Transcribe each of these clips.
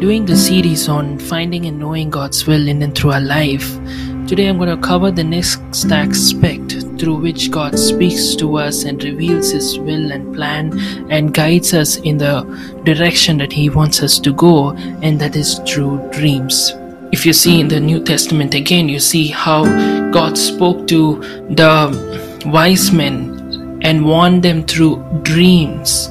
Doing the series on finding and knowing God's will in and through our life, today I'm going to cover the next aspect through which God speaks to us and reveals His will and plan and guides us in the direction that He wants us to go, and that is through dreams. If you see in the New Testament again, you see how God spoke to the wise men and warned them through dreams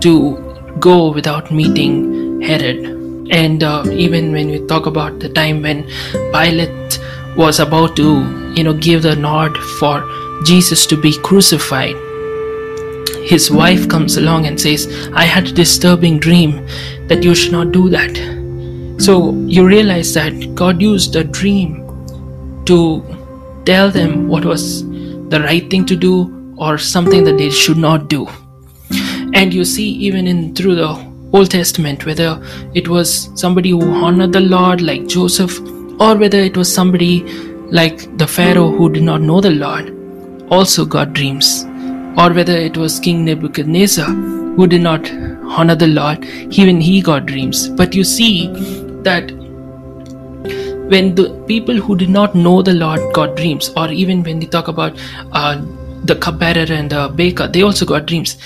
to go without meeting Herod. And uh, even when we talk about the time when Pilate was about to, you know, give the nod for Jesus to be crucified, his wife comes along and says, I had a disturbing dream that you should not do that. So you realize that God used a dream to tell them what was the right thing to do or something that they should not do. And you see, even in through the Old Testament, whether it was somebody who honored the Lord like Joseph, or whether it was somebody like the Pharaoh who did not know the Lord, also got dreams, or whether it was King Nebuchadnezzar who did not honor the Lord, even he got dreams. But you see that when the people who did not know the Lord got dreams, or even when they talk about uh, the cupbearer and the baker, they also got dreams.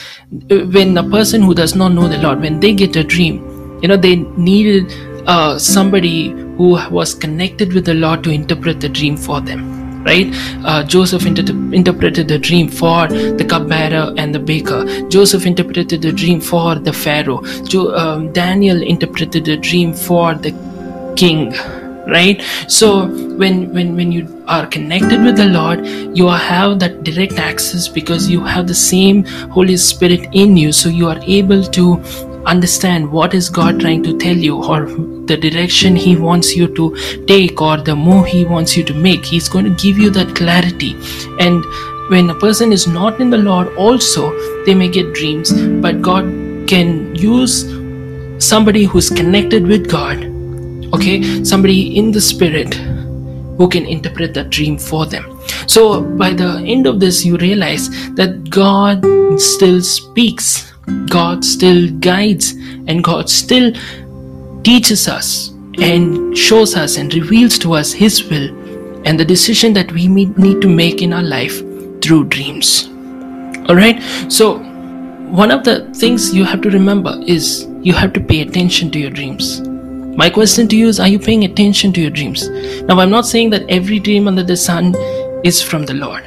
When a person who does not know the Lord, when they get a dream, you know, they needed uh, somebody who was connected with the Lord to interpret the dream for them. Right? Uh, Joseph inter- interpreted the dream for the cupbearer and the baker. Joseph interpreted the dream for the Pharaoh. Jo- um, Daniel interpreted the dream for the king right? So when when when you are connected with the lord you have that direct access because you have the same holy spirit in you. So you are able to understand what is god trying to tell you or the direction he wants you to take or the move he wants you to make. He's going to give you that clarity. And when a person is not in the lord also they may get dreams but god can use somebody who's connected with god okay somebody in the spirit who can interpret that dream for them. So by the end of this you realize that god still speaks god still guides and god still teaches us and shows us and reveals to us his will and the decision that we need to make in our life through dreams. All right so one of the things you have to remember is you have to pay attention to your dreams my question to you is Are you paying attention to your dreams? Now, I'm not saying that every dream under the sun is from the Lord,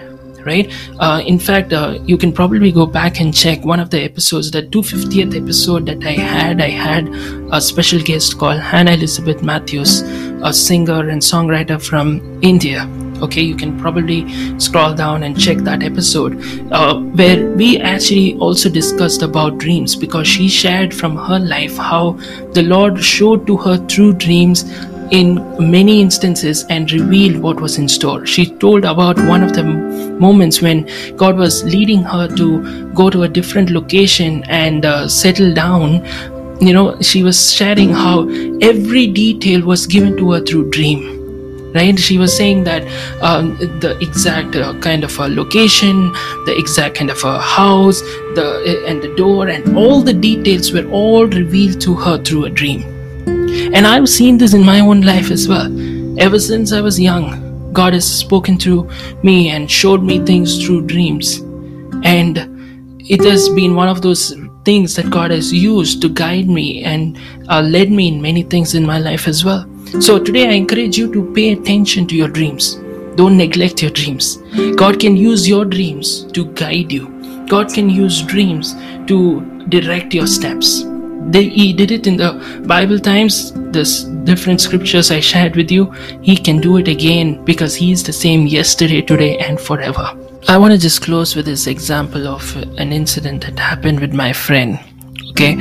right? Uh, in fact, uh, you can probably go back and check one of the episodes, the 250th episode that I had. I had a special guest called Hannah Elizabeth Matthews, a singer and songwriter from India okay you can probably scroll down and check that episode uh, where we actually also discussed about dreams because she shared from her life how the lord showed to her through dreams in many instances and revealed what was in store. She told about one of the moments when God was leading her to go to a different location and uh, settle down. You know, she was sharing how every detail was given to her through dream right? She was saying that um, the exact uh, kind of a location the exact kind of a house the uh, and the door and all the details were all revealed to her through a dream. And i've seen this in my own life as well. Ever since i was young god has spoken to me and showed me things through dreams. And it has been one of those things that god has used to guide me and uh, led me in many things in my life as well so today I encourage you to pay attention to your dreams. Don't neglect your dreams. God can use your dreams to guide you. God can use dreams to direct your steps. They, he did it in the Bible times. This different scriptures I shared with you. He can do it again because He is the same yesterday, today, and forever. I want to just close with this example of an incident that happened with my friend. Okay,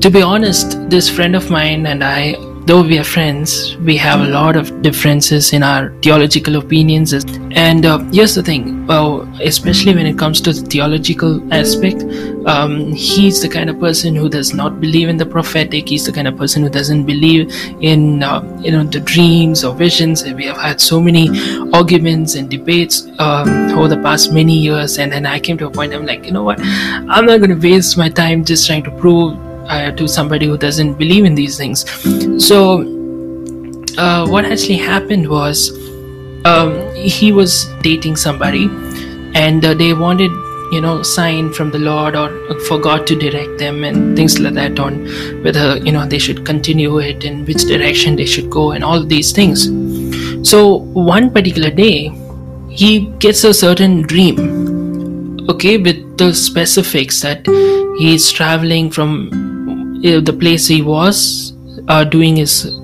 to be honest, this friend of mine and I though we are friends, we have a lot of differences in our theological opinions. And uh, here's the thing, well, especially when it comes to the theological aspect, um, he's the kind of person who does not believe in the prophetic. He's the kind of person who doesn't believe in uh, you know the dreams or visions. And we have had so many arguments and debates um, over the past many years. And then I came to a point. I'm like, you know what? I'm not going to waste my time just trying to prove uh, to somebody who doesn't believe in these things. So, uh, what actually happened was um, he was dating somebody, and uh, they wanted you know sign from the lord or for god to direct them and things like that on whether you know they should continue it and which direction they should go and all these things so one particular day he gets a certain dream okay with the specifics that he's traveling from the place he was uh, doing his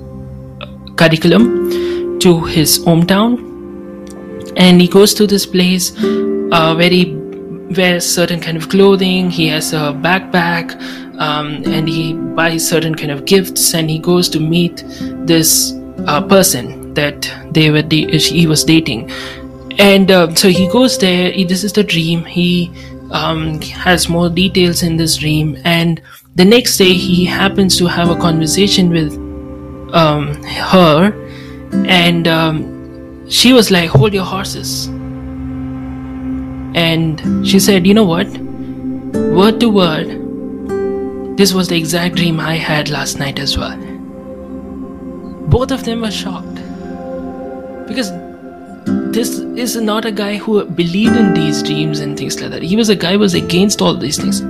curriculum to his hometown. And he goes to this place uh, where he wears certain kind of clothing he has a backpack um, and he buys certain kind of gifts and he goes to meet this uh, person that they were he was dating. And uh, so he goes there he, this is the dream he um, has more details in this dream and the next day, he happens to have a conversation with um, her, and um, she was like, Hold your horses. And she said, You know what? Word to word, this was the exact dream I had last night as well. Both of them were shocked because this is not a guy who believed in these dreams and things like that. He was a guy who was against all these things.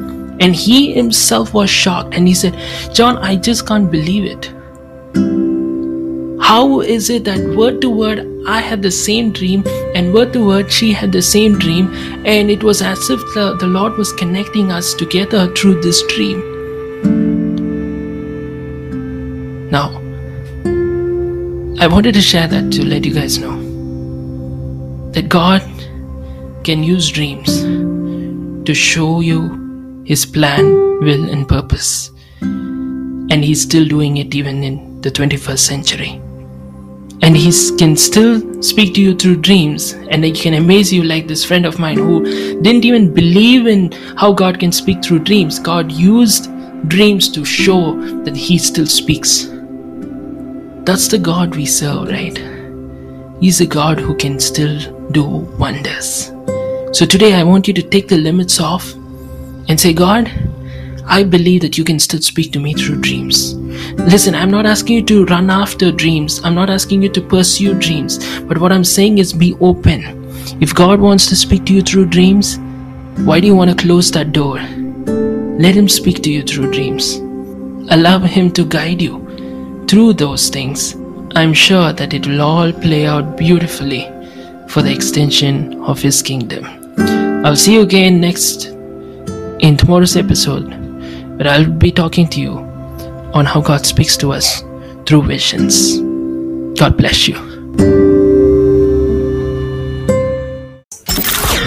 And he himself was shocked and he said, John, I just can't believe it. How is it that word to word I had the same dream and word to word she had the same dream and it was as if the, the Lord was connecting us together through this dream? Now, I wanted to share that to let you guys know that God can use dreams to show you his plan, will, and purpose. And he's still doing it even in the 21st century. And he can still speak to you through dreams, and he can amaze you like this friend of mine who didn't even believe in how God can speak through dreams. God used dreams to show that he still speaks. That's the God we serve, right? He's a God who can still do wonders. So today I want you to take the limits off and say, God, I believe that you can still speak to me through dreams. Listen, I'm not asking you to run after dreams. I'm not asking you to pursue dreams. But what I'm saying is be open. If God wants to speak to you through dreams, why do you want to close that door? Let Him speak to you through dreams. Allow Him to guide you through those things. I'm sure that it will all play out beautifully for the extension of His kingdom. I'll see you again next in tomorrow's episode, where I'll be talking to you on how God speaks to us through visions. God bless you.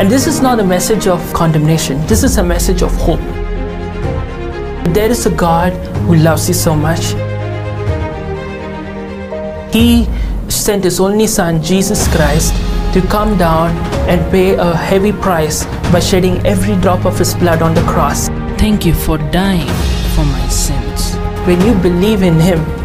And this is not a message of condemnation, this is a message of hope. There is a God who loves you so much. He sent His only Son, Jesus Christ, to come down and pay a heavy price by shedding every drop of His blood on the cross. Thank you for dying for my sins. When you believe in Him,